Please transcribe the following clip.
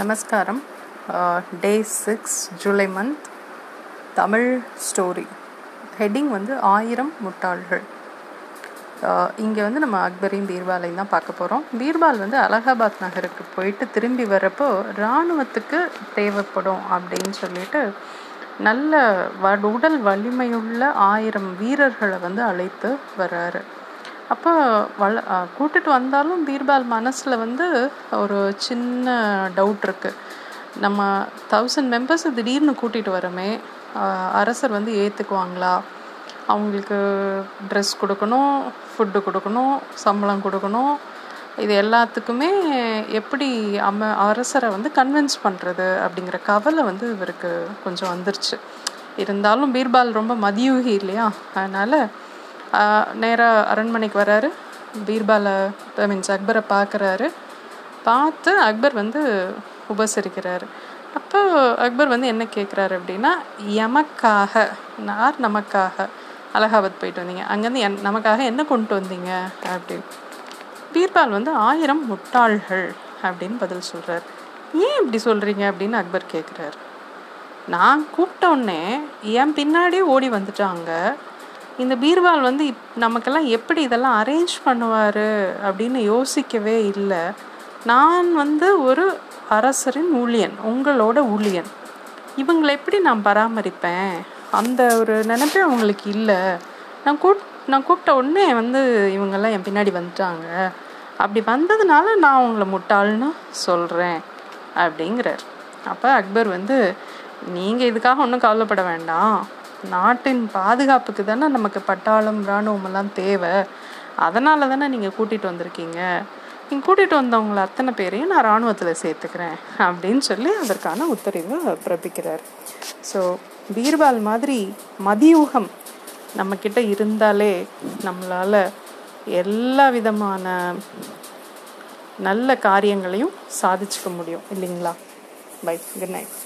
நமஸ்காரம். Day six July month Tamil story heading வந்து ஆயிரம் முட்டாள்கள். இங்கே வந்து நம்ம அக்பரையும் பீர்பாலையும் தான் பார்க்க போகிறோம் பீர்பால் வந்து அலகாபாத் நகருக்கு போயிட்டு திரும்பி வரப்போ இராணுவத்துக்கு தேவைப்படும் அப்படின்னு சொல்லிட்டு நல்ல வ உடல் வலிமையுள்ள ஆயிரம் வீரர்களை வந்து அழைத்து வர்றாரு. அப்போ வள கூட்டிட்டு வந்தாலும் பீர்பால் மனசில் வந்து ஒரு சின்ன டவுட் இருக்குது நம்ம தௌசண்ட் மெம்பர்ஸை திடீர்னு கூட்டிகிட்டு வரோமே அரசர் வந்து ஏற்றுக்குவாங்களா அவங்களுக்கு ட்ரெஸ் கொடுக்கணும் ஃபுட்டு கொடுக்கணும் சம்பளம் கொடுக்கணும். இது எல்லாத்துக்குமே எப்படி அம்ம அரசரை வந்து கன்வின்ஸ் பண்ணுறது அப்படிங்கிற கவலை வந்து இவருக்கு கொஞ்சம் வந்துருச்சு. இருந்தாலும் பீர்பால் ரொம்ப மதியூகி இல்லையா? அதனால் நேராக அரண்மனைக்கு வராரு. பீர்பாலை ஐ மீன்ஸ் அக்பரை பார்க்குறாரு. பார்த்து அக்பர் வந்து உபசரிக்கிறாரு. அப்போ அக்பர் வந்து என்ன கேட்குறாரு அப்படின்னா எமக்காக நார் நமக்காக அலகாபாத் போயிட்டு வந்தீங்க. அங்கேருந்து என் நமக்காக என்ன கொண்டு வந்தீங்க? அப்படின்னு. பீர்பால் வந்து ஆயிரம் முட்டாள்கள் அப்படின்னு பதில் சொல்கிறார் ஏன் இப்படி சொல்கிறீங்க அப்படின்னு அக்பர் கேட்குறாரு நான் கூப்பிட்ட உடனே என் பின்னாடியே ஓடி வந்துட்டாங்க. இந்த பீர்பால் வந்து இப் நமக்கெல்லாம் எப்படி இதெல்லாம் அரேஞ்ச் பண்ணுவார் அப்படின்னு யோசிக்கவே இல்லை. நான் வந்து ஒரு அரசரின் ஊழியன் உங்களோட ஊழியன். இவங்களை எப்படி நான் பராமரிப்பேன்? அந்த ஒரு நினைப்பே அவங்களுக்கு இல்லை. நான் கூப் நான் கூப்பிட்ட உடனே வந்து இவங்கெல்லாம் என் பின்னாடி வந்துட்டாங்க. அப்படி வந்ததுனால நான் உங்களை முட்டாள்னு சொல்கிறேன் அப்படிங்கிறார். அப்போ அக்பர் வந்து நீங்கள் இதுக்காக ஒன்றும் கவலைப்பட வேண்டாம். நாட்டின் பாதுகாப்புக்கு தானே நமக்கு பட்டாளம் இராணுவமெல்லாம் தேவை. அதனால தானே நீங்கள் கூட்டிகிட்டு வந்திருக்கீங்க. நீங்கள் கூட்டிகிட்டு வந்தவங்கள அத்தனை பேரையும் நான் இராணுவத்தில் சேர்த்துக்கிறேன் அப்படின்னு சொல்லி அதற்கான உத்தரவு பிறப்பிக்கிறார். ஸோ பீர்பால் மாதிரி மதியூகம் நம்மக்கிட்ட இருந்தாலே நம்மளால் எல்லா விதமான நல்ல காரியங்களையும் சாதிச்சுக்க முடியும். இல்லைங்களா? Bye good night